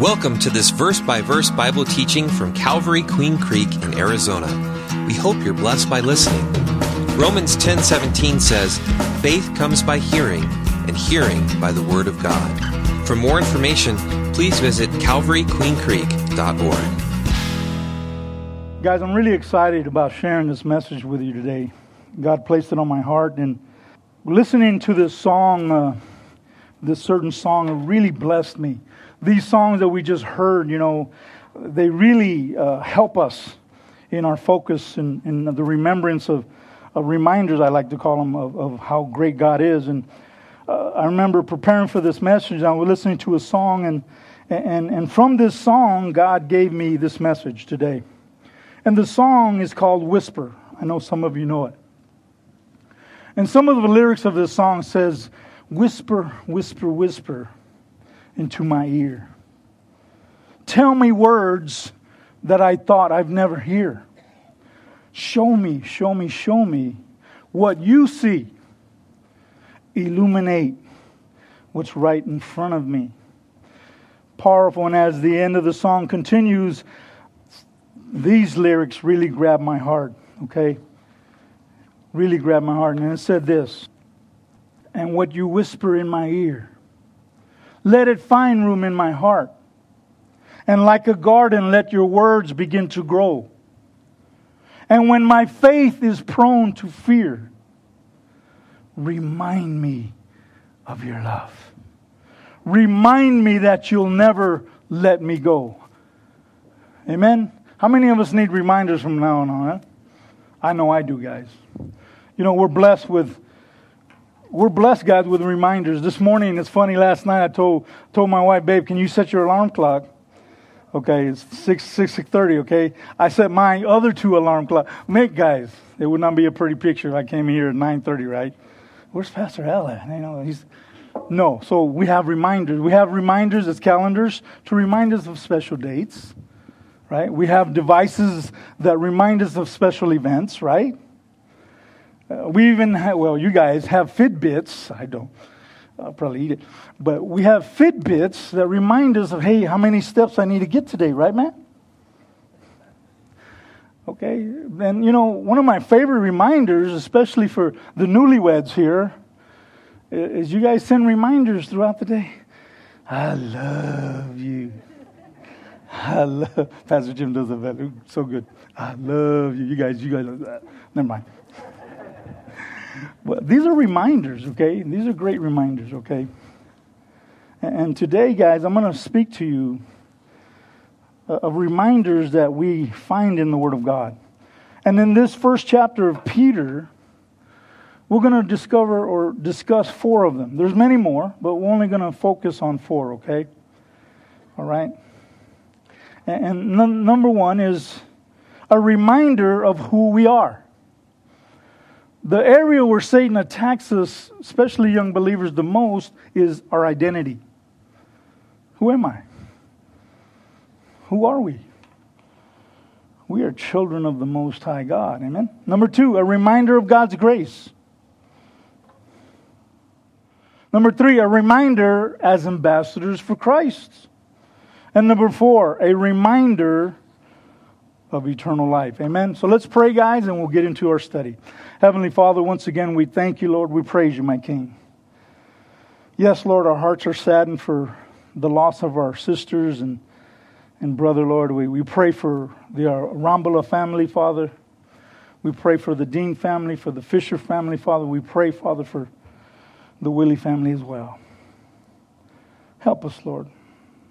Welcome to this verse by verse Bible teaching from Calvary Queen Creek in Arizona. We hope you're blessed by listening. Romans 10:17 says, "Faith comes by hearing, and hearing by the word of God." For more information, please visit calvaryqueencreek.org. Guys, I'm really excited about sharing this message with you today. God placed it on my heart, and listening to this song, uh, this certain song, really blessed me. These songs that we just heard, you know, they really uh, help us in our focus and, and the remembrance of, of, reminders, I like to call them, of, of how great God is. And uh, I remember preparing for this message, I was listening to a song, and, and, and from this song, God gave me this message today. And the song is called Whisper. I know some of you know it. And some of the lyrics of this song says, Whisper, whisper, whisper into my ear. Tell me words that I thought I've never hear. Show me, show me, show me what you see. Illuminate what's right in front of me. Powerful, and as the end of the song continues, these lyrics really grabbed my heart, okay? Really grabbed my heart. And it said this And what you whisper in my ear, let it find room in my heart. And like a garden, let your words begin to grow. And when my faith is prone to fear, remind me of your love. Remind me that you'll never let me go. Amen? How many of us need reminders from now on? Huh? I know I do, guys. You know, we're blessed with we're blessed, guys, with reminders. This morning, it's funny. Last night, I told told my wife, "Babe, can you set your alarm clock?" Okay, it's six six thirty. Okay, I set my other two alarm clock. Make guys, it would not be a pretty picture if I came here at nine thirty, right? Where's Pastor at? You know, he's no. So we have reminders. We have reminders as calendars to remind us of special dates right? We have devices that remind us of special events, right? Uh, we even have, well, you guys have Fitbits. I don't. I'll probably eat it. But we have Fitbits that remind us of, hey, how many steps I need to get today, right, man? Okay. And, you know, one of my favorite reminders, especially for the newlyweds here, is you guys send reminders throughout the day. I love you. I love Pastor Jim does better. So good. I love you. You guys, you guys, never mind. These are reminders, okay? These are great reminders, okay? And today, guys, I'm going to speak to you uh, of reminders that we find in the Word of God. And in this first chapter of Peter, we're going to discover or discuss four of them. There's many more, but we're only going to focus on four, okay? All right? And number one is a reminder of who we are. The area where Satan attacks us, especially young believers, the most is our identity. Who am I? Who are we? We are children of the Most High God. Amen. Number two, a reminder of God's grace. Number three, a reminder as ambassadors for Christ. And number four, a reminder of eternal life. Amen. So let's pray, guys, and we'll get into our study. Heavenly Father, once again, we thank you, Lord. We praise you, my King. Yes, Lord, our hearts are saddened for the loss of our sisters and, and brother, Lord. We, we pray for the uh, Rambala family, Father. We pray for the Dean family, for the Fisher family, Father. We pray, Father, for the Willie family as well. Help us, Lord.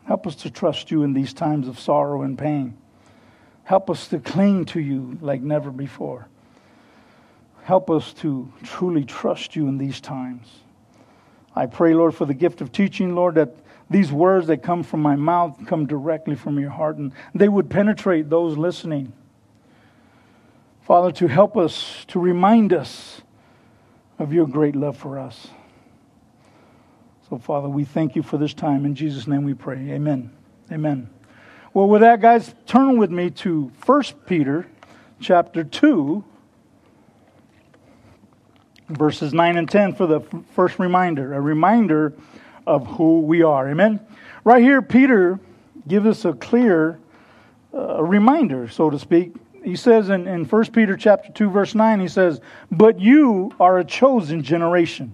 Help us to trust you in these times of sorrow and pain. Help us to cling to you like never before. Help us to truly trust you in these times. I pray, Lord, for the gift of teaching, Lord, that these words that come from my mouth come directly from your heart and they would penetrate those listening. Father, to help us, to remind us of your great love for us. So, Father, we thank you for this time. In Jesus' name we pray. Amen. Amen. Well, with that, guys, turn with me to 1 Peter chapter 2, verses 9 and 10 for the first reminder, a reminder of who we are. Amen. Right here, Peter gives us a clear uh, reminder, so to speak. He says in, in 1 Peter chapter 2, verse 9, he says, But you are a chosen generation,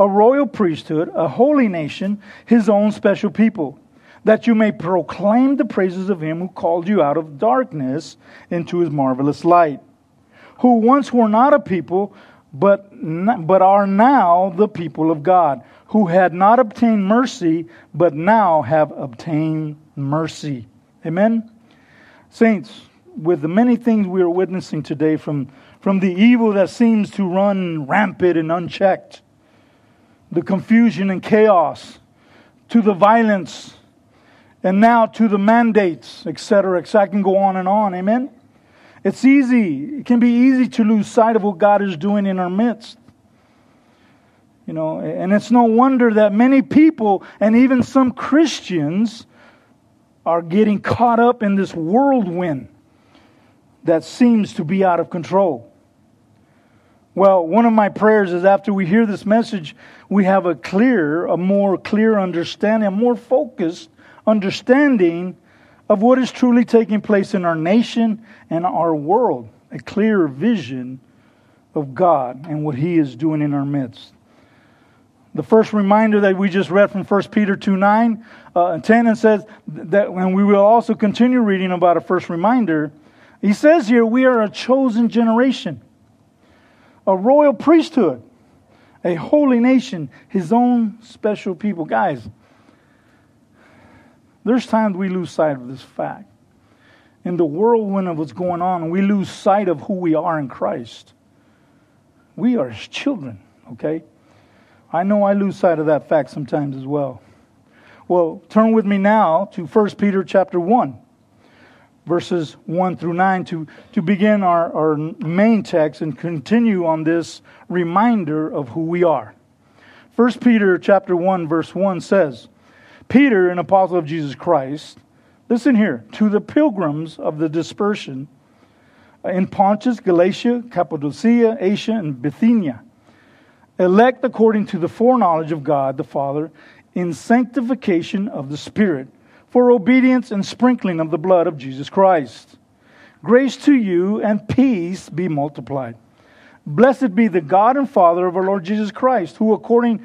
a royal priesthood, a holy nation, his own special people, that you may proclaim the praises of him who called you out of darkness into his marvelous light, who once were not a people, but, but are now the people of God, who had not obtained mercy, but now have obtained mercy. Amen? Saints, with the many things we are witnessing today from, from the evil that seems to run rampant and unchecked, the confusion and chaos, to the violence, and now to the mandates, etc., etc. I can go on and on. Amen? It's easy. It can be easy to lose sight of what God is doing in our midst. You know, and it's no wonder that many people and even some Christians are getting caught up in this whirlwind that seems to be out of control. Well, one of my prayers is after we hear this message, we have a clear, a more clear understanding, a more focused understanding of what is truly taking place in our nation and our world, a clear vision of God and what He is doing in our midst. The first reminder that we just read from 1 Peter 2 9 uh, and 10 and says that, and we will also continue reading about a first reminder. He says here, we are a chosen generation, a royal priesthood, a holy nation, his own special people. Guys, there's times we lose sight of this fact. In the whirlwind of what's going on, we lose sight of who we are in Christ. We are his children, okay? I know I lose sight of that fact sometimes as well. Well, turn with me now to 1 Peter chapter 1, verses 1 through 9 to, to begin our, our main text and continue on this reminder of who we are. 1 Peter chapter 1, verse 1 says, Peter, an apostle of Jesus Christ, listen here, to the pilgrims of the dispersion in Pontus, Galatia, Cappadocia, Asia, and Bithynia, elect according to the foreknowledge of God the Father, in sanctification of the Spirit, for obedience and sprinkling of the blood of Jesus Christ. Grace to you and peace be multiplied. Blessed be the God and Father of our Lord Jesus Christ, who according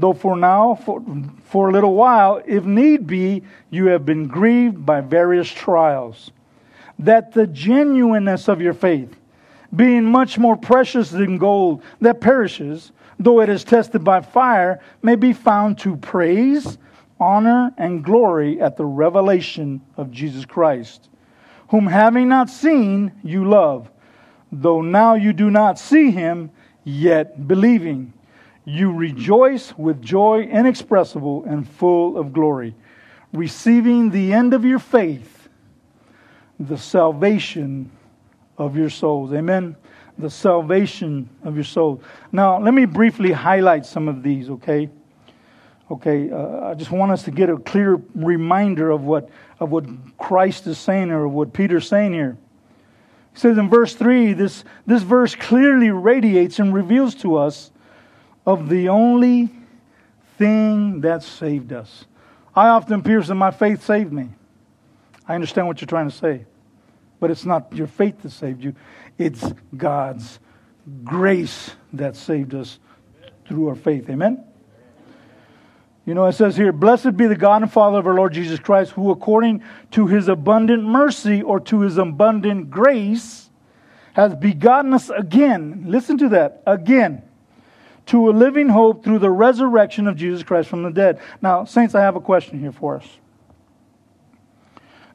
though for now, for, for a little while, if need be, you have been grieved by various trials, that the genuineness of your faith, being much more precious than gold that perishes, though it is tested by fire, may be found to praise, honor, and glory at the revelation of Jesus Christ, whom having not seen, you love, though now you do not see him, yet believing you rejoice with joy inexpressible and full of glory, receiving the end of your faith, the salvation of your souls. Amen. The salvation of your souls. Now, let me briefly highlight some of these, okay? Okay, uh, I just want us to get a clear reminder of what, of what Christ is saying or what Peter's saying here. He says in verse 3, this, this verse clearly radiates and reveals to us of the only thing that saved us. I often pierce that my faith saved me. I understand what you're trying to say. But it's not your faith that saved you, it's God's grace that saved us through our faith. Amen? You know, it says here, Blessed be the God and Father of our Lord Jesus Christ, who according to his abundant mercy or to his abundant grace has begotten us again. Listen to that, again to a living hope through the resurrection of Jesus Christ from the dead. Now, Saints, I have a question here for us.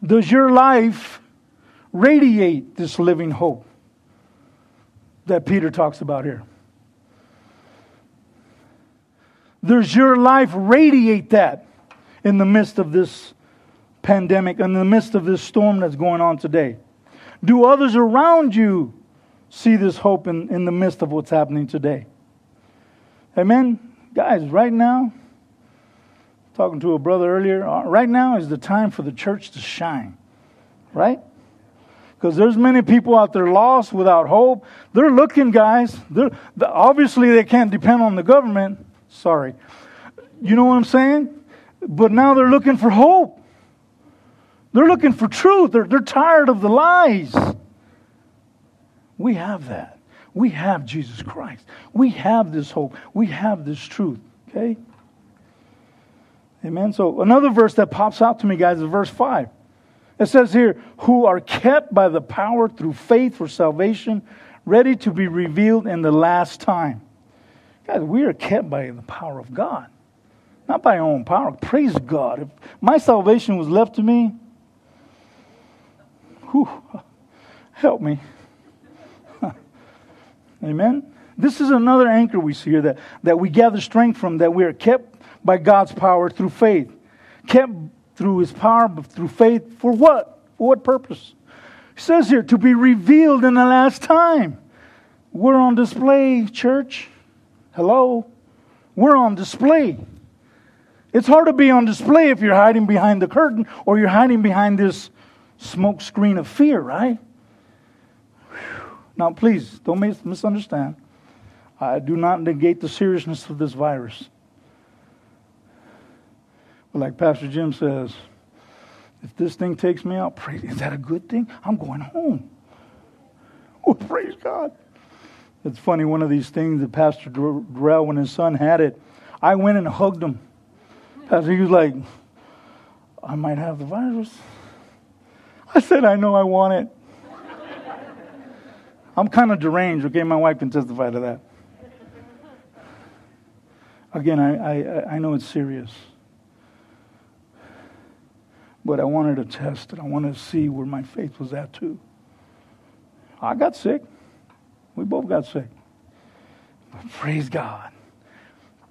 Does your life radiate this living hope that Peter talks about here? Does your life radiate that in the midst of this pandemic, in the midst of this storm that's going on today? Do others around you see this hope in, in the midst of what's happening today? Amen? Guys, right now, talking to a brother earlier, uh, right now is the time for the church to shine, right? Because there's many people out there lost without hope. They're looking, guys. They're, obviously, they can't depend on the government. Sorry. You know what I'm saying? But now they're looking for hope. They're looking for truth. They're, they're tired of the lies. We have that. We have Jesus Christ. We have this hope. We have this truth. Okay? Amen. So another verse that pops out to me, guys, is verse 5. It says here, who are kept by the power through faith for salvation, ready to be revealed in the last time. Guys, we are kept by the power of God, not by our own power. Praise God. If my salvation was left to me, whew, help me. Amen. This is another anchor we see here that, that we gather strength from, that we are kept by God's power through faith. Kept through his power, but through faith for what? For what purpose? He says here, to be revealed in the last time. We're on display, church. Hello? We're on display. It's hard to be on display if you're hiding behind the curtain or you're hiding behind this smoke screen of fear, right? Now, please, don't misunderstand. I do not negate the seriousness of this virus. But like Pastor Jim says, if this thing takes me out, praise, is that a good thing? I'm going home. Oh, praise God. It's funny, one of these things that Pastor Darrell, when his son had it, I went and hugged him. Pastor, he was like, I might have the virus. I said, I know I want it. I'm kind of deranged, okay? My wife can testify to that. Again, I, I, I know it's serious. But I wanted to test it. I wanted to see where my faith was at, too. I got sick. We both got sick. But praise God.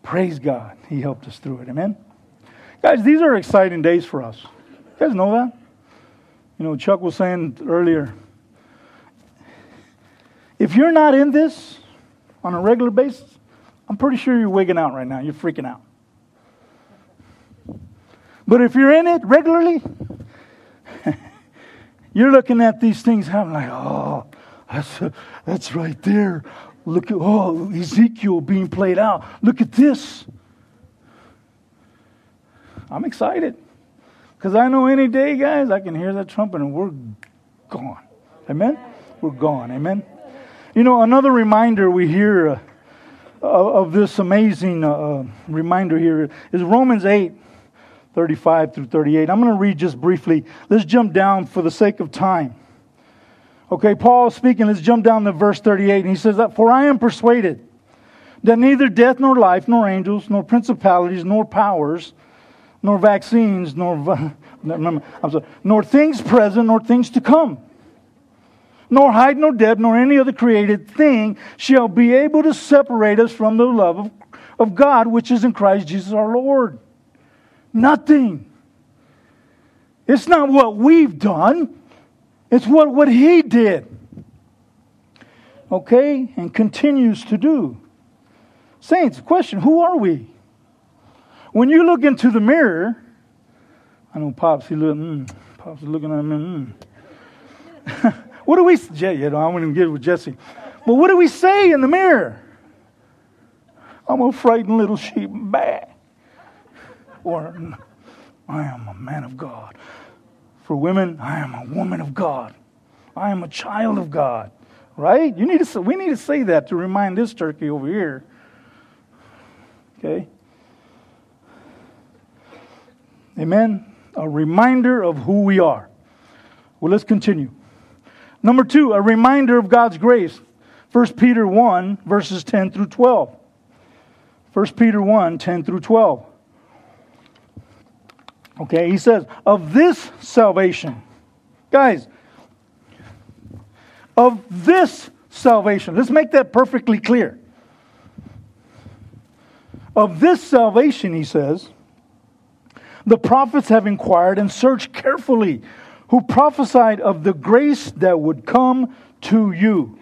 Praise God. He helped us through it. Amen? Guys, these are exciting days for us. You guys know that? You know, Chuck was saying earlier if you're not in this on a regular basis, I'm pretty sure you're wigging out right now. You're freaking out. But if you're in it regularly, you're looking at these things happening like, oh, that's, that's right there. Look at, oh, Ezekiel being played out. Look at this. I'm excited. Because I know any day, guys, I can hear that trumpet and we're gone. Amen? We're gone. Amen? You know, another reminder we hear uh, of this amazing uh, uh, reminder here is Romans 8, 35 through 38. I'm going to read just briefly. Let's jump down for the sake of time. Okay, Paul speaking. Let's jump down to verse 38. And he says that, For I am persuaded that neither death nor life, nor angels, nor principalities, nor powers, nor vaccines, nor, I'm sorry, nor things present, nor things to come nor height, nor depth, nor any other created thing shall be able to separate us from the love of, of God which is in Christ Jesus our Lord. Nothing. It's not what we've done, it's what, what He did. Okay? And continues to do. Saints, question who are we? When you look into the mirror, I know Pops, he look, mm, Pops is looking at me. Mm. What do we, you know, I wouldn't even get with Jesse. But what do we say in the mirror? I'm a frightened little sheep. Bah. Or I am a man of God. For women, I am a woman of God. I am a child of God. Right? You need to, we need to say that to remind this turkey over here. Okay? Amen? A reminder of who we are. Well, let's continue. Number two, a reminder of God's grace. 1 Peter 1, verses 10 through 12. 1 Peter 1, 10 through 12. Okay, he says, of this salvation. Guys, of this salvation. Let's make that perfectly clear. Of this salvation, he says, the prophets have inquired and searched carefully, who prophesied of the grace that would come to you.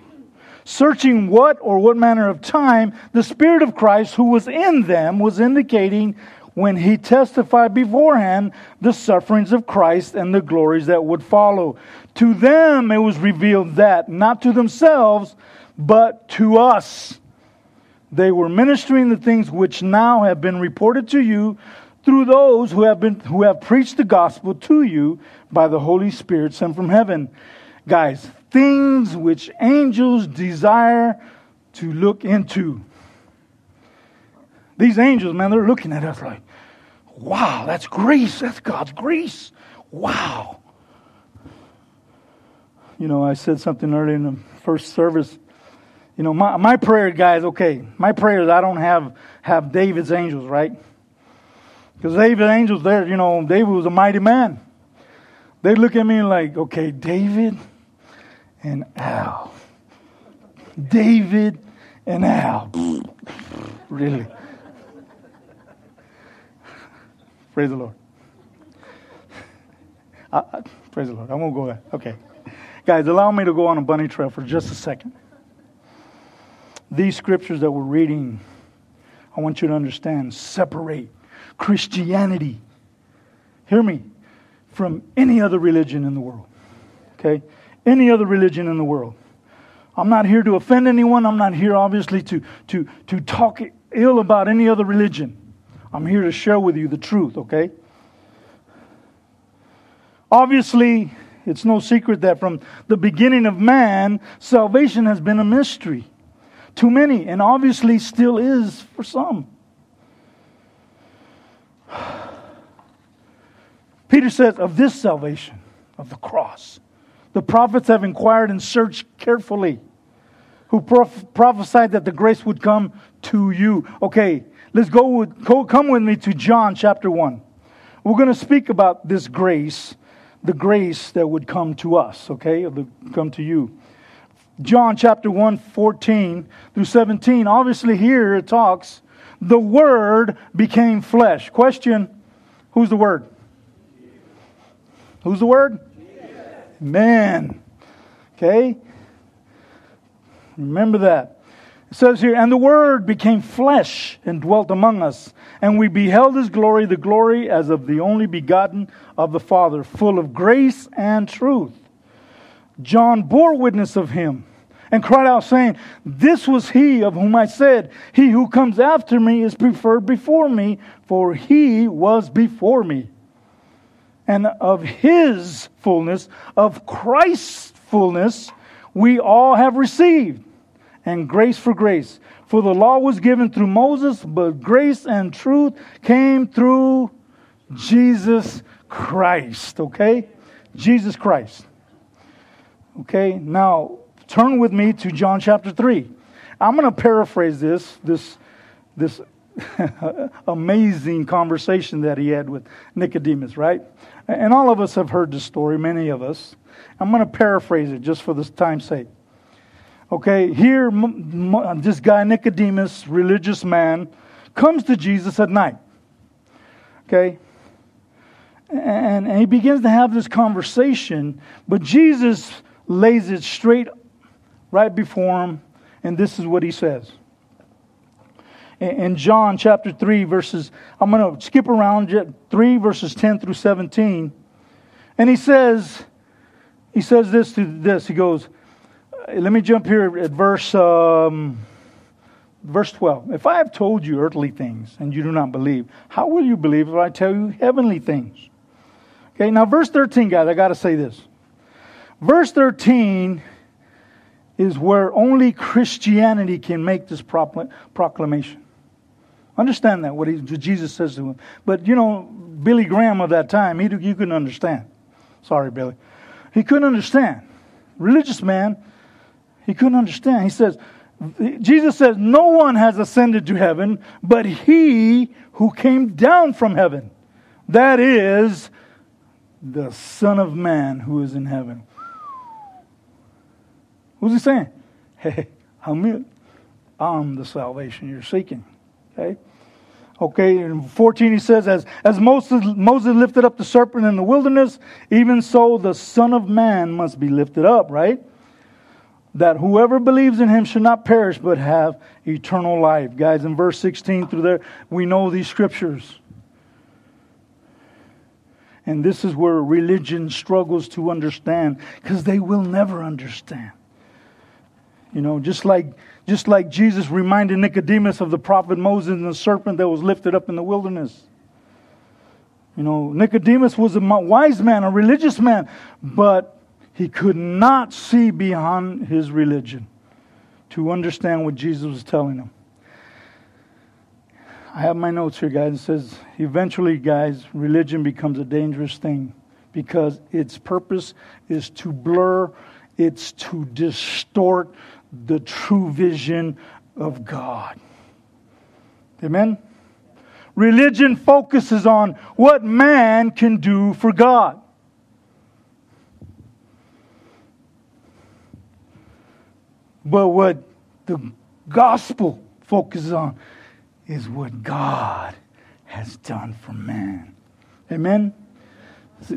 Searching what or what manner of time the Spirit of Christ who was in them was indicating when he testified beforehand the sufferings of Christ and the glories that would follow. To them it was revealed that, not to themselves, but to us. They were ministering the things which now have been reported to you through those who have been who have preached the gospel to you by the Holy Spirit sent from heaven. Guys, things which angels desire to look into. These angels, man, they're looking at us like, wow, that's grace. That's God's grace. Wow. You know, I said something earlier in the first service. You know, my, my prayer, guys, okay, my prayer is I don't have, have David's angels, right? Because David's angels, there, you know, David was a mighty man. They look at me like, okay, David and Al. David and Al. really? Praise the Lord. I, I, praise the Lord. I won't go there. Okay. Guys, allow me to go on a bunny trail for just a second. These scriptures that we're reading, I want you to understand, separate Christianity, hear me, from any other religion in the world. Okay? Any other religion in the world. I'm not here to offend anyone. I'm not here, obviously, to, to, to talk ill about any other religion. I'm here to share with you the truth, okay? Obviously, it's no secret that from the beginning of man, salvation has been a mystery to many, and obviously still is for some. Peter says, of this salvation, of the cross, the prophets have inquired and searched carefully, who prophesied that the grace would come to you. Okay, Let's go, with, go come with me to John chapter 1. We're going to speak about this grace, the grace that would come to us, okay? Or come to you. John chapter 1, 14 through 17. Obviously, here it talks, the Word became flesh. Question Who's the Word? Who's the Word? Man. Okay? Remember that. It says here, and the Word became flesh and dwelt among us, and we beheld his glory, the glory as of the only begotten of the Father, full of grace and truth. John bore witness of him and cried out, saying, This was he of whom I said, He who comes after me is preferred before me, for he was before me. And of his fullness, of Christ's fullness, we all have received and grace for grace. For the law was given through Moses, but grace and truth came through Jesus Christ. Okay? Jesus Christ. Okay? Now, turn with me to John chapter 3. I'm going to paraphrase this, this, this amazing conversation that he had with Nicodemus, right? And all of us have heard this story, many of us. I'm going to paraphrase it just for this time's sake. Okay, here, this guy, Nicodemus, religious man, comes to Jesus at night. Okay? And, and he begins to have this conversation, but Jesus lays it straight right before him, and this is what he says. In John chapter 3, verses, I'm going to skip around 3 verses 10 through 17. And he says, he says this to this. He goes, let me jump here at verse um, verse 12. If I have told you earthly things and you do not believe, how will you believe if I tell you heavenly things? Okay, now verse 13, guys, I got to say this. Verse 13 is where only Christianity can make this proclamation. Understand that, what, he, what Jesus says to him. But, you know, Billy Graham of that time, he, you couldn't understand. Sorry, Billy. He couldn't understand. Religious man, he couldn't understand. He says, Jesus says, No one has ascended to heaven but he who came down from heaven. That is the Son of Man who is in heaven. Who's he saying? Hey, I'm. I'm the salvation you're seeking. Okay? Okay, in 14 he says, as, as Moses, Moses lifted up the serpent in the wilderness, even so the Son of Man must be lifted up, right? That whoever believes in him should not perish but have eternal life. Guys, in verse 16 through there, we know these scriptures. And this is where religion struggles to understand because they will never understand. You know, just like just like Jesus reminded Nicodemus of the prophet Moses and the serpent that was lifted up in the wilderness. You know, Nicodemus was a wise man, a religious man, but he could not see beyond his religion to understand what Jesus was telling him. I have my notes here, guys. It says, eventually, guys, religion becomes a dangerous thing because its purpose is to blur, it's to distort the true vision of God. Amen? Religion focuses on what man can do for God. But what the gospel focuses on is what God has done for man. Amen?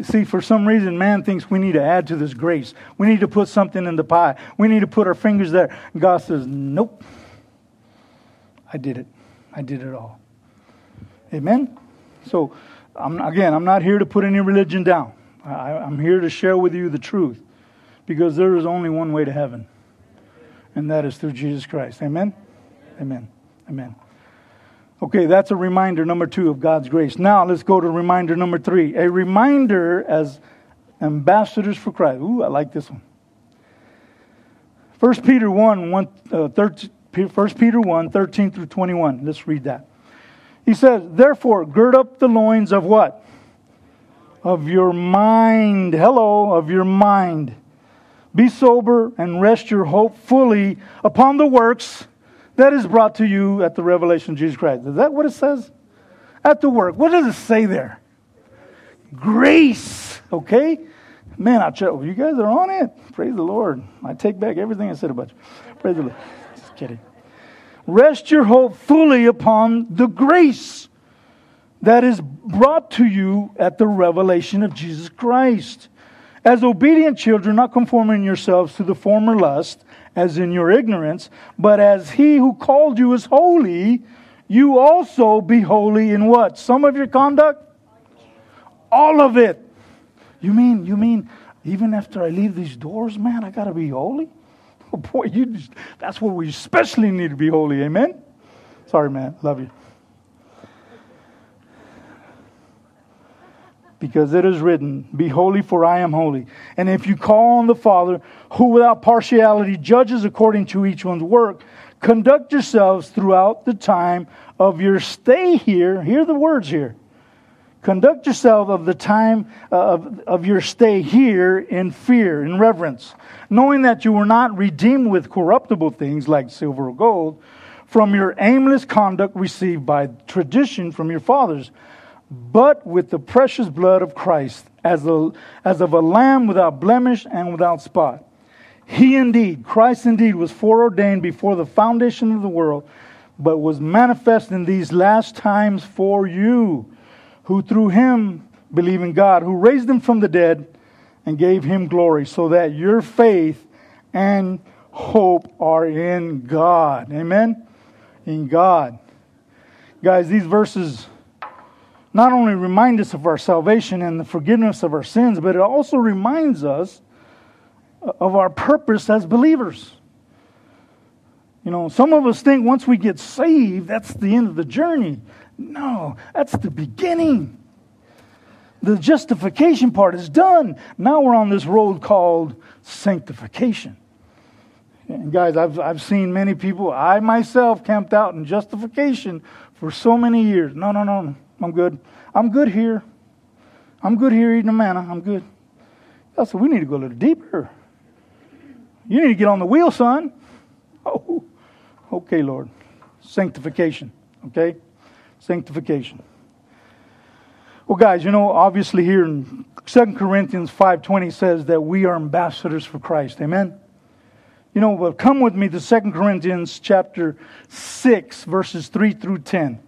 See, for some reason, man thinks we need to add to this grace. We need to put something in the pie. We need to put our fingers there. God says, Nope. I did it. I did it all. Amen? So, I'm, again, I'm not here to put any religion down. I, I'm here to share with you the truth because there is only one way to heaven, and that is through Jesus Christ. Amen? Amen. Amen. Okay, that's a reminder number two of God's grace. Now let's go to reminder number three. A reminder as ambassadors for Christ. Ooh, I like this one. 1 Peter 1, 1, uh, 13, 1 Peter 1, 13 through 21. Let's read that. He says, Therefore, gird up the loins of what? Of your mind. Hello, of your mind. Be sober and rest your hope fully upon the works that is brought to you at the revelation of Jesus Christ. Is that what it says? At the work. What does it say there? Grace. Okay? Man, I tell you guys are on it. Praise the Lord. I take back everything I said about you. Praise the Lord. Just kidding. Rest your hope fully upon the grace that is brought to you at the revelation of Jesus Christ. As obedient children, not conforming yourselves to the former lust as in your ignorance, but as he who called you is holy, you also be holy in what? Some of your conduct? All of it. You mean, you mean, even after I leave these doors, man, I gotta be holy? Oh boy, you just, that's where we especially need to be holy, amen? Sorry, man, love you. Because it is written, Be holy, for I am holy. And if you call on the Father, who without partiality judges according to each one's work, conduct yourselves throughout the time of your stay here. Hear the words here. Conduct yourself of the time uh, of, of your stay here in fear, in reverence, knowing that you were not redeemed with corruptible things like silver or gold from your aimless conduct received by tradition from your fathers but with the precious blood of Christ, as, a, as of a lamb without blemish and without spot. He indeed, Christ indeed, was foreordained before the foundation of the world, but was manifest in these last times for you, who through him believe in God, who raised him from the dead and gave him glory, so that your faith and hope are in God. Amen? In God. Guys, these verses not only remind us of our salvation and the forgiveness of our sins, but it also reminds us of our purpose as believers. You know, some of us think once we get saved, that's the end of the journey. No, that's the beginning. The justification part is done. Now we're on this road called sanctification. And guys, I've, I've seen many people, I myself camped out in justification for so many years. No, no, no. I'm good. I'm good here. I'm good here eating a manna. I'm good. I said, we need to go a little deeper. You need to get on the wheel, son. Oh, okay, Lord. Sanctification. Okay? Sanctification. Well, guys, you know, obviously here in 2 Corinthians 5.20 says that we are ambassadors for Christ. Amen? You know, well, come with me to 2 Corinthians chapter 6, verses 3 through 10.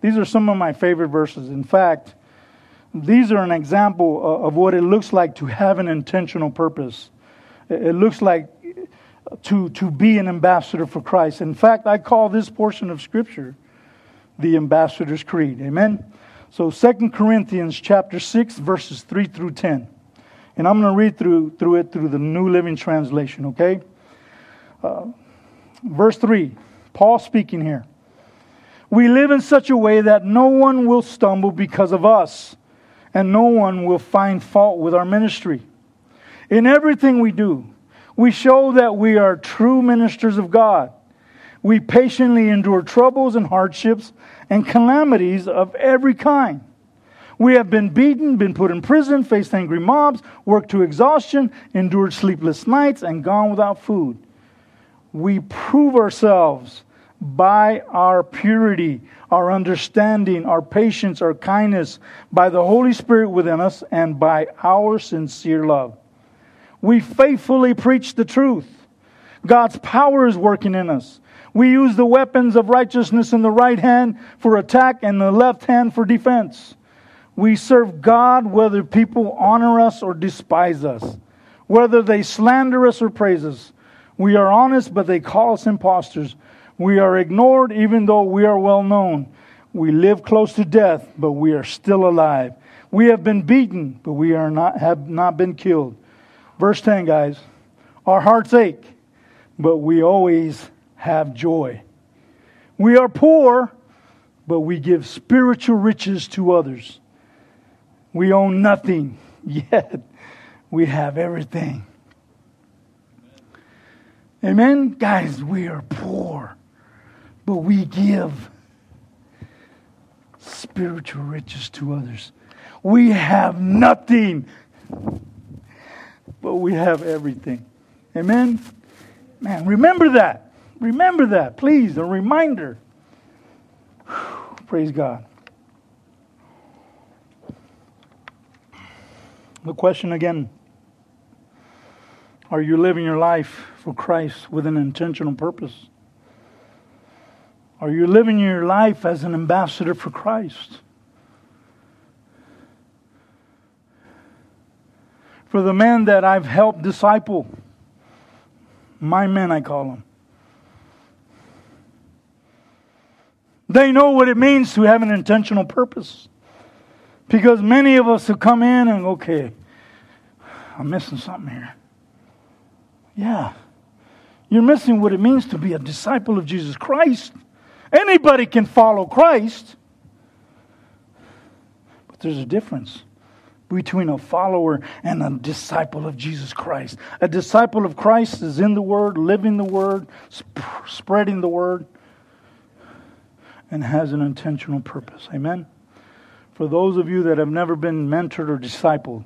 These are some of my favorite verses. In fact, these are an example of what it looks like to have an intentional purpose. It looks like to, to be an ambassador for Christ. In fact, I call this portion of Scripture the Ambassador's Creed. Amen? So 2 Corinthians chapter 6, verses 3 through 10. And I'm going to read through, through it through the New Living Translation, okay? Uh, verse 3, Paul speaking here. We live in such a way that no one will stumble because of us, and no one will find fault with our ministry. In everything we do, we show that we are true ministers of God. We patiently endure troubles and hardships and calamities of every kind. We have been beaten, been put in prison, faced angry mobs, worked to exhaustion, endured sleepless nights, and gone without food. We prove ourselves by our purity, our understanding, our patience, our kindness, by the Holy Spirit within us, and by our sincere love. We faithfully preach the truth. God's power is working in us. We use the weapons of righteousness in the right hand for attack and the left hand for defense. We serve God whether people honor us or despise us, whether they slander us or praise us. We are honest, but they call us impostors. We are ignored, even though we are well known. We live close to death, but we are still alive. We have been beaten, but we are not, have not been killed. Verse 10, guys. Our hearts ache, but we always have joy. We are poor, but we give spiritual riches to others. We own nothing, yet we have everything. Amen? Guys, we are poor, but we give spiritual riches to others. We have nothing, but we have everything. Amen? Man, remember that. Remember that, please, a reminder. Praise God. The question again Are you living your life for Christ with an intentional purpose? Are you living your life as an ambassador for Christ? For the men that I've helped disciple, my men I call them, They know what it means to have an intentional purpose. Because many of us have come in and, okay, I'm missing something here. Yeah. You're missing what it means to be a disciple of Jesus Christ. Anybody can follow Christ. But there's a difference between a follower and a disciple of Jesus Christ. A disciple of Christ is in the Word, living the Word, sp- spreading the Word and has an intentional purpose. Amen? For those of you that have never been mentored or discipled,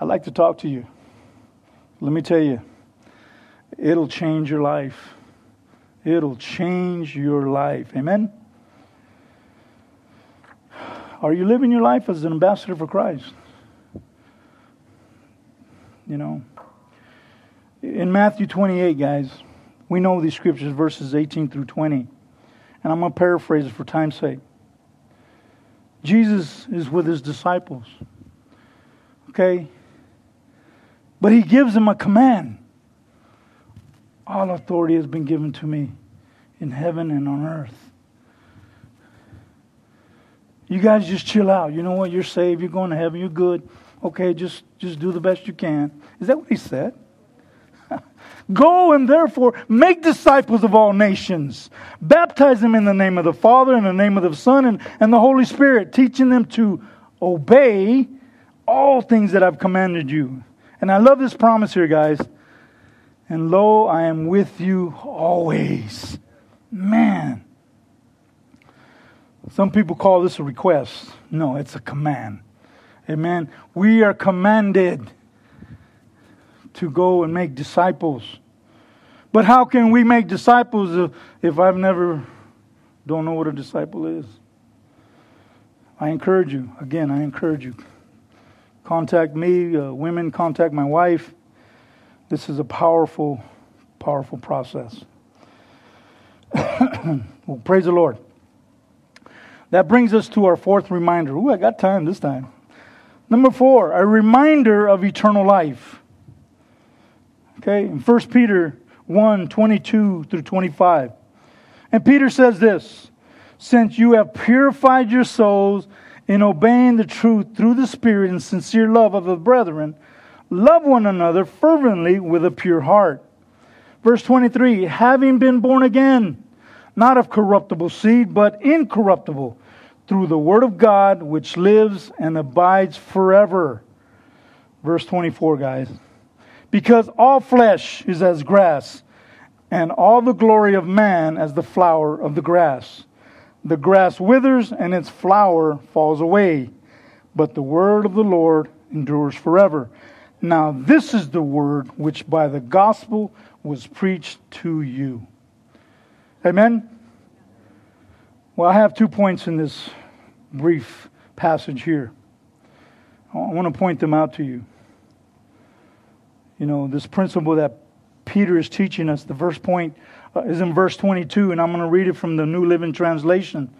I'd like to talk to you. Let me tell you, it'll change your life. It'll change your life. Amen? Are you living your life as an ambassador for Christ? You know, in Matthew 28, guys, we know these scriptures, verses 18 through 20. And I'm going to paraphrase it for time's sake. Jesus is with his disciples. Okay? But he gives them a command. All authority has been given to me in heaven and on earth. You guys just chill out. You know what? You're saved. You're going to heaven. You're good. Okay, just, just do the best you can. Is that what he said? Go and therefore make disciples of all nations. Baptize them in the name of the Father, and the name of the Son, and, and the Holy Spirit, teaching them to obey all things that I've commanded you. And I love this promise here, guys. And lo, I am with you always. Man. Some people call this a request. No, it's a command. Amen. We are commanded to go and make disciples. But how can we make disciples if, I've never don't know what a disciple is? I encourage you, again, I encourage you. Contact me, uh, women, contact my wife. This is a powerful, powerful process. well, praise the Lord. That brings us to our fourth reminder. Ooh, I got time this time. Number four, a reminder of eternal life. Okay, in 1 Peter 1 22 through 25. And Peter says this Since you have purified your souls in obeying the truth through the Spirit and sincere love of the brethren, love one another fervently with a pure heart. Verse 23 Having been born again, not of corruptible seed, but incorruptible, through the Word of God, which lives and abides forever. Verse 24, guys. Because all flesh is as grass, and all the glory of man as the flower of the grass. The grass withers, and its flower falls away, but the word of the Lord endures forever. Now, this is the word which by the gospel was preached to you. Amen? Well, I have two points in this brief passage here. I want to point them out to you. You know, this principle that Peter is teaching us, the first point uh, is in verse 22, and I'm going to read it from the New Living Translation.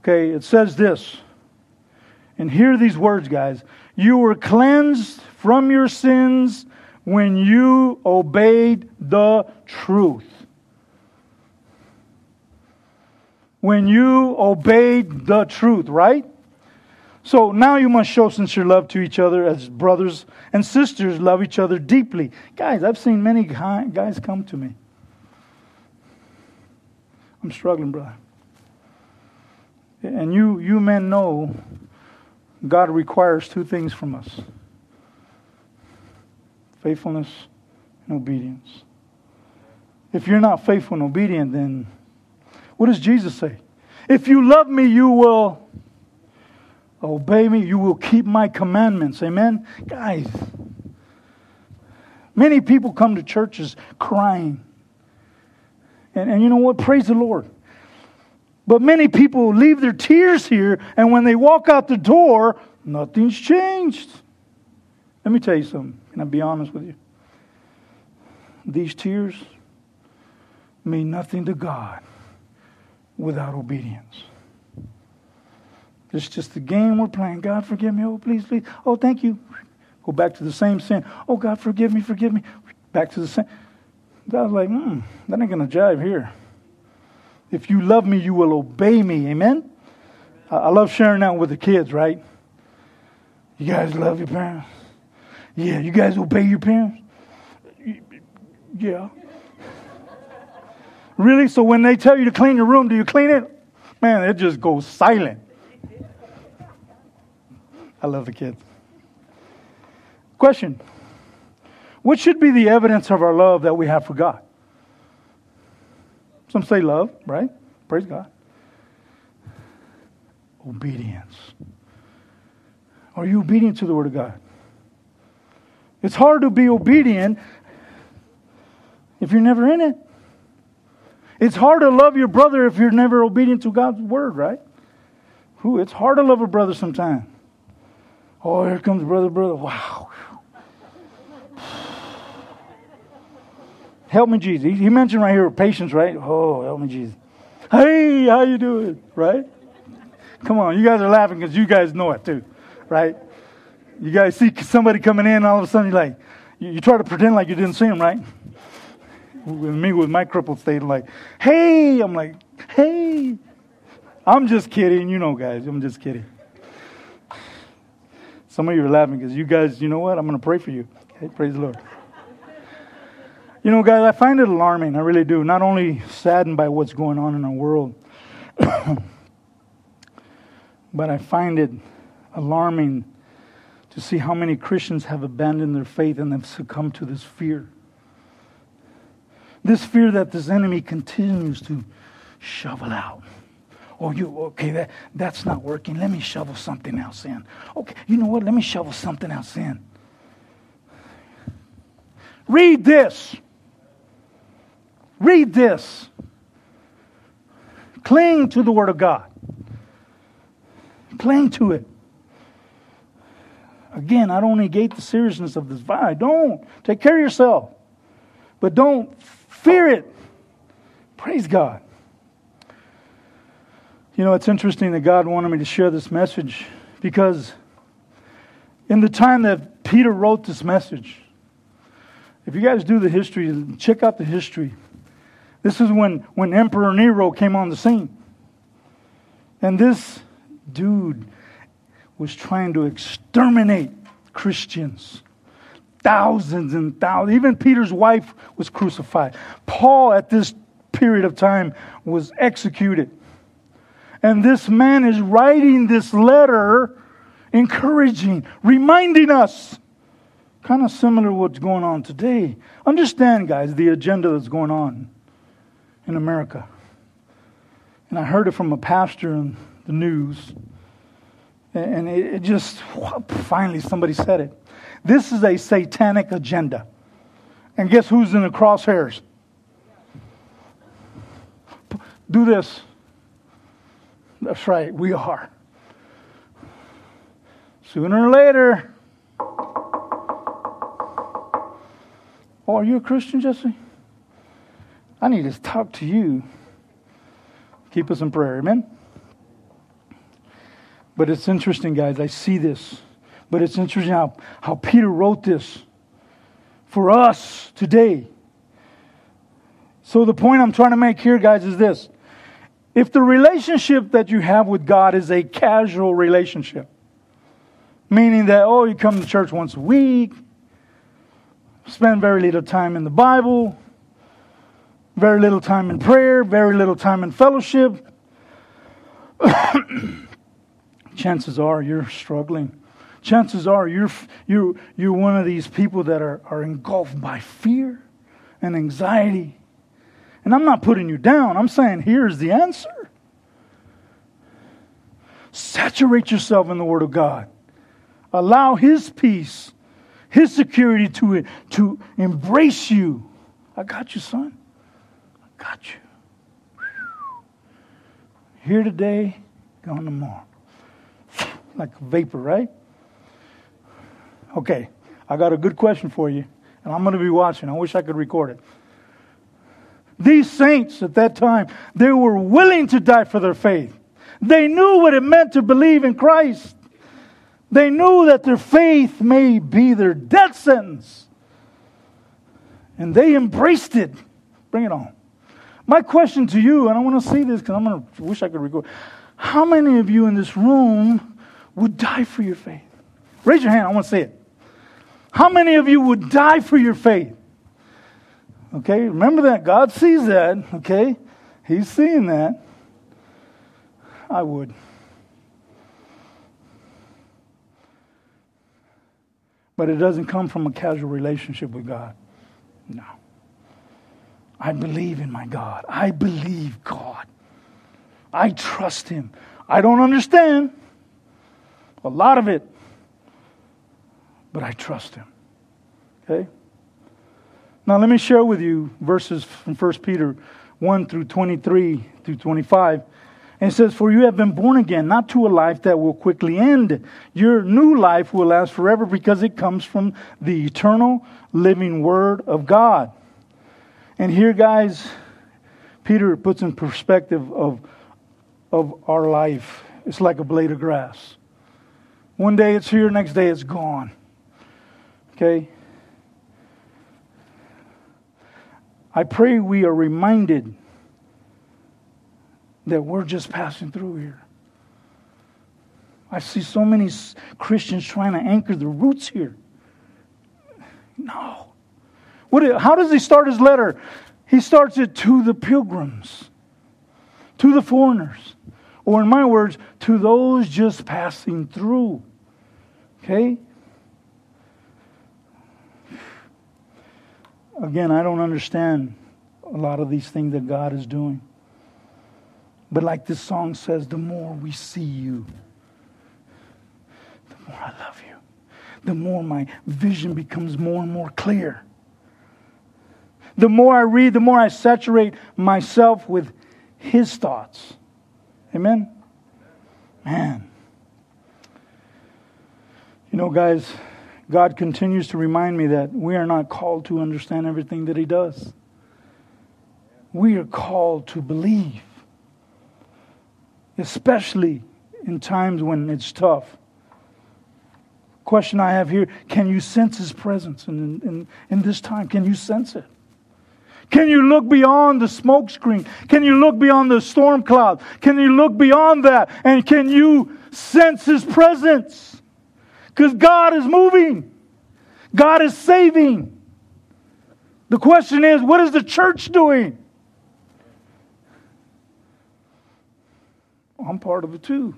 Okay, it says this. And hear these words, guys. You were cleansed from your sins when you obeyed the truth. When you obeyed the truth, right? So now you must show sincere love to each other as brothers and sisters love each other deeply. Guys, I've seen many guys come to me. I'm struggling, brother. And you, you men know God requires two things from us faithfulness and obedience. If you're not faithful and obedient, then what does Jesus say? If you love me, you will obey me, you will keep my commandments. Amen? Guys, many people come to churches crying. And, and you know what? Praise the Lord. But many people leave their tears here, and when they walk out the door, nothing's changed. Let me tell you something. Can I be honest with you? These tears mean nothing to God without obedience. It's just the game we're playing. God, forgive me. Oh, please, please. Oh, thank you. Go back to the same sin. Oh, God, forgive me, forgive me. Back to the same. God's like, hmm, that ain't going to jive here. If you love me, you will obey me. Amen? I love sharing that with the kids, right? You guys love your parents? Yeah, you guys obey your parents? Yeah. Really? So when they tell you to clean your room, do you clean it? Man, it just goes silent. I love the kids. Question What should be the evidence of our love that we have for God? Some say love, right? Praise God. Obedience. Are you obedient to the Word of God? It's hard to be obedient if you're never in it. It's hard to love your brother if you're never obedient to God's Word, right? Ooh, it's hard to love a brother sometimes. Oh, here comes brother, brother. Wow. Help me, Jesus. He mentioned right here patience, right? Oh, help me, Jesus. Hey, how you doing? Right? Come on, you guys are laughing because you guys know it too, right? You guys see somebody coming in, all of a sudden you're like, you, you try to pretend like you didn't see him, right? With me, with my crippled state, I'm like, hey, I'm like, hey. I'm just kidding, you know, guys. I'm just kidding. Some of you are laughing because you guys, you know what? I'm going to pray for you. Okay, praise the Lord. You know, guys, I find it alarming. I really do. Not only saddened by what's going on in our world, but I find it alarming to see how many Christians have abandoned their faith and have succumbed to this fear. This fear that this enemy continues to shovel out. Oh, you okay? That that's not working. Let me shovel something else in. Okay, you know what? Let me shovel something else in. Read this. Read this. Cling to the Word of God. Cling to it. Again, I don't negate the seriousness of this vibe. Don't. Take care of yourself. But don't fear it. Praise God. You know, it's interesting that God wanted me to share this message because in the time that Peter wrote this message, if you guys do the history, check out the history. This is when, when Emperor Nero came on the scene. And this dude was trying to exterminate Christians. Thousands and thousands. Even Peter's wife was crucified. Paul, at this period of time, was executed. And this man is writing this letter, encouraging, reminding us Kind of similar to what's going on today. Understand, guys, the agenda that's going on in America. And I heard it from a pastor in the news. And it just, finally, somebody said it. This is a satanic agenda. And guess who's in the crosshairs? Do this. That's right, we are. Sooner or later, Oh, are you a Christian, Jesse? I need to talk to you. Keep us in prayer. Amen? But it's interesting, guys. I see this. But it's interesting how, how Peter wrote this for us today. So, the point I'm trying to make here, guys, is this. If the relationship that you have with God is a casual relationship, meaning that, oh, you come to church once a week, spend very little time in the Bible, very little time in prayer, very little time in fellowship. Chances are you're struggling. Chances are you're, you're, you're one of these people that are, are engulfed by fear and anxiety. And I'm not putting you down, I'm saying here's the answer saturate yourself in the Word of God, allow His peace his security to, to embrace you. I got you, son. Got you. Here today, gone tomorrow. Like a vapor, right? Okay, I got a good question for you, and I'm going to be watching. I wish I could record it. These saints at that time, they were willing to die for their faith. They knew what it meant to believe in Christ. They knew that their faith may be their death sentence. And they embraced it. Bring it on. My question to you, and I want to see this because I'm going to wish I could record. How many of you in this room would die for your faith? Raise your hand. I want to see it. How many of you would die for your faith? Okay, remember that. God sees that. Okay, He's seeing that. I would. But it doesn't come from a casual relationship with God. No. I believe in my God. I believe God. I trust Him. I don't understand a lot of it, but I trust Him. Okay? Now, let me share with you verses from 1 Peter 1 through 23 through 25. And it says, For you have been born again, not to a life that will quickly end. Your new life will last forever because it comes from the eternal living Word of God. And here, guys, Peter puts in perspective of, of our life. It's like a blade of grass. One day it's here, next day it's gone. Okay? I pray we are reminded that we're just passing through here. I see so many Christians trying to anchor their roots here. No. What, how does he start his letter? He starts it to the pilgrims, to the foreigners, or in my words, to those just passing through. Okay? Again, I don't understand a lot of these things that God is doing. But like this song says, the more we see you, the more I love you. The more my vision becomes more and more clear. The more I read, the more I saturate myself with His thoughts. Amen? Man. You know, guys, God continues to remind me that we are not called to understand everything that He does. We are called to believe especially in times when it's tough. Question I have here can you sense His presence in, in, in this time? Can you sense it? Can you look beyond the smoke screen? Can you look beyond the storm cloud? Can you look beyond that? And can you sense His presence? Because God is moving, God is saving. The question is, what is the church doing? I'm part of it too.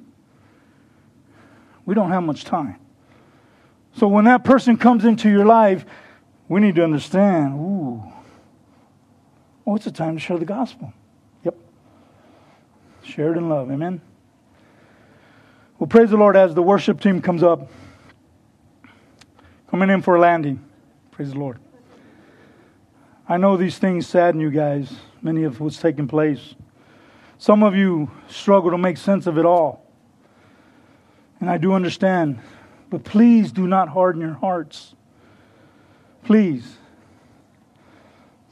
We don't have much time. So when that person comes into your life, we need to understand, ooh, oh, it's a time to share the gospel. Yep. Share it in love. Amen. Well, praise the Lord as the worship team comes up. Coming in for a landing. Praise the Lord. I know these things sadden you guys, many of what's taking place. Some of you struggle to make sense of it all. And I do understand. But please do not harden your hearts. Please.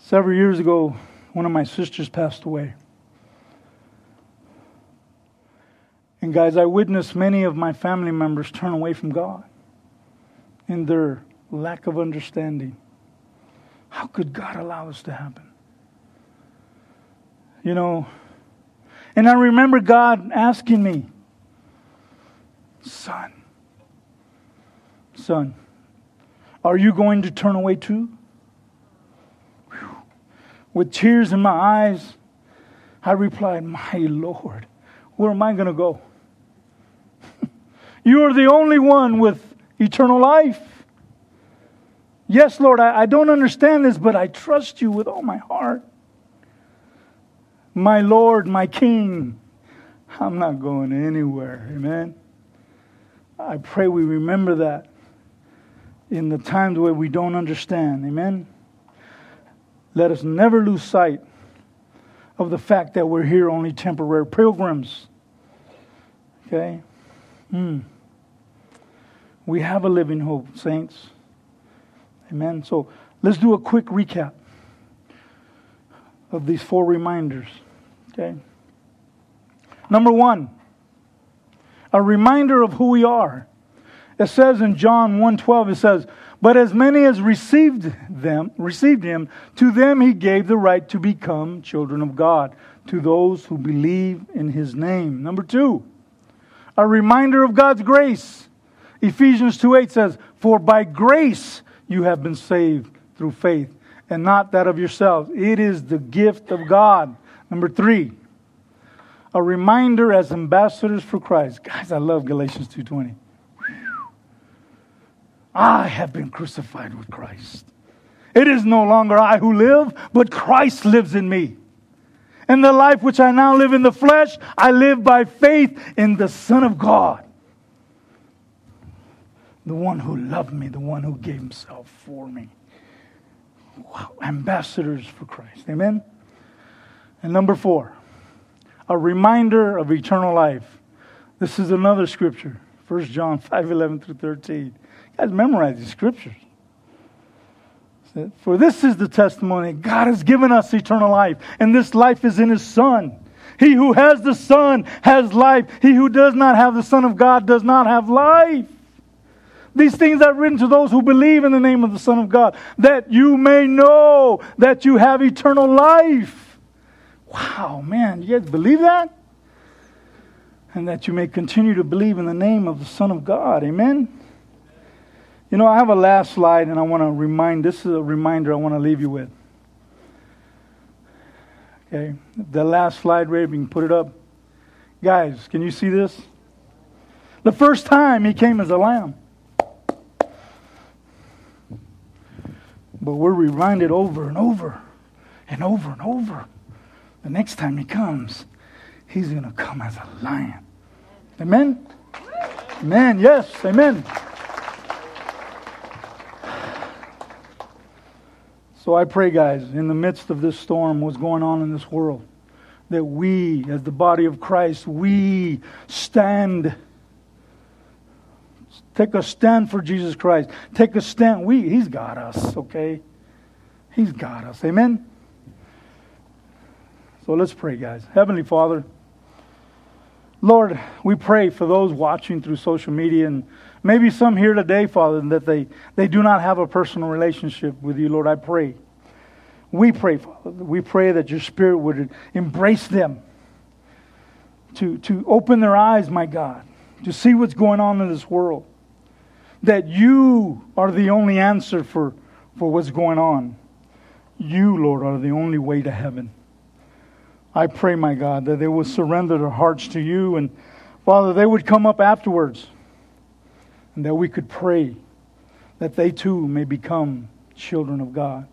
Several years ago, one of my sisters passed away. And guys, I witnessed many of my family members turn away from God in their lack of understanding. How could God allow this to happen? You know, and I remember God asking me, Son, son, are you going to turn away too? With tears in my eyes, I replied, My Lord, where am I going to go? you are the only one with eternal life. Yes, Lord, I, I don't understand this, but I trust you with all my heart. My Lord, my King, I'm not going anywhere. Amen. I pray we remember that in the times where we don't understand. Amen. Let us never lose sight of the fact that we're here only temporary pilgrims. Okay? Hmm. We have a living hope, saints. Amen. So let's do a quick recap of these four reminders. Okay? Number one, a reminder of who we are. It says in John 1:12 it says, "But as many as received them, received him, to them he gave the right to become children of God, to those who believe in his name." Number 2, a reminder of God's grace. Ephesians 2:8 says, "For by grace you have been saved through faith, and not that of yourselves. It is the gift of God." Number 3, a reminder as ambassadors for Christ. Guys, I love Galatians 2:20. I have been crucified with Christ. It is no longer I who live, but Christ lives in me. And the life which I now live in the flesh, I live by faith in the Son of God. The one who loved me, the one who gave himself for me. Wow. Ambassadors for Christ. Amen? And number four, a reminder of eternal life. This is another scripture, 1 John 5 11 through 13. Memorize these scriptures. For this is the testimony God has given us eternal life, and this life is in His Son. He who has the Son has life. He who does not have the Son of God does not have life. These things are written to those who believe in the name of the Son of God, that you may know that you have eternal life. Wow, man, you guys believe that? And that you may continue to believe in the name of the Son of God. Amen? You know, I have a last slide and I want to remind this is a reminder I want to leave you with. Okay, the last slide, Ray, we can put it up. Guys, can you see this? The first time he came as a lamb. But we're reminded over and over and over and over the next time he comes, he's going to come as a lion. Amen? Amen. Yes. Amen. So I pray, guys, in the midst of this storm, what's going on in this world, that we, as the body of Christ, we stand. Take a stand for Jesus Christ. Take a stand. We, He's got us, okay? He's got us. Amen? So let's pray, guys. Heavenly Father, Lord, we pray for those watching through social media and maybe some here today, Father, that they, they do not have a personal relationship with you, Lord. I pray. We pray, Father. We pray that your Spirit would embrace them, to, to open their eyes, my God, to see what's going on in this world. That you are the only answer for, for what's going on. You, Lord, are the only way to heaven. I pray, my God, that they will surrender their hearts to you. And Father, they would come up afterwards and that we could pray that they too may become children of God.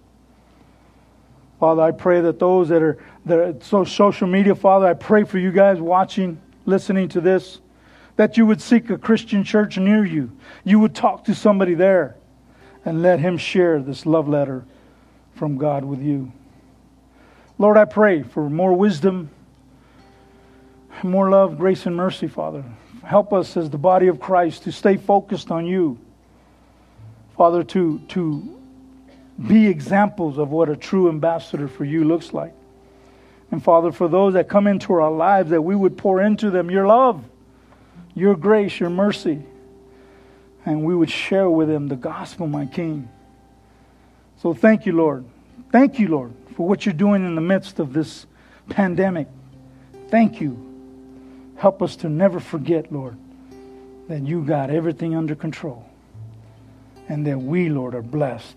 Father, I pray that those that are, that are so social media, Father, I pray for you guys watching, listening to this, that you would seek a Christian church near you. You would talk to somebody there and let him share this love letter from God with you. Lord, I pray for more wisdom, more love, grace, and mercy, Father. Help us as the body of Christ to stay focused on you. Father, to, to be examples of what a true ambassador for you looks like. And Father, for those that come into our lives, that we would pour into them your love, your grace, your mercy, and we would share with them the gospel, my King. So thank you, Lord. Thank you, Lord, for what you're doing in the midst of this pandemic. Thank you. Help us to never forget, Lord, that you got everything under control and that we, Lord, are blessed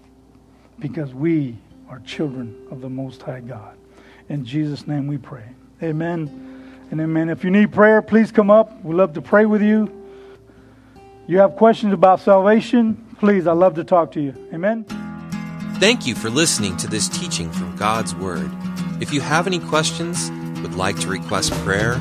because we are children of the Most High God. In Jesus' name we pray. Amen and amen. If you need prayer, please come up. We'd love to pray with you. You have questions about salvation, please, I'd love to talk to you. Amen. Thank you for listening to this teaching from God's Word. If you have any questions, would like to request prayer,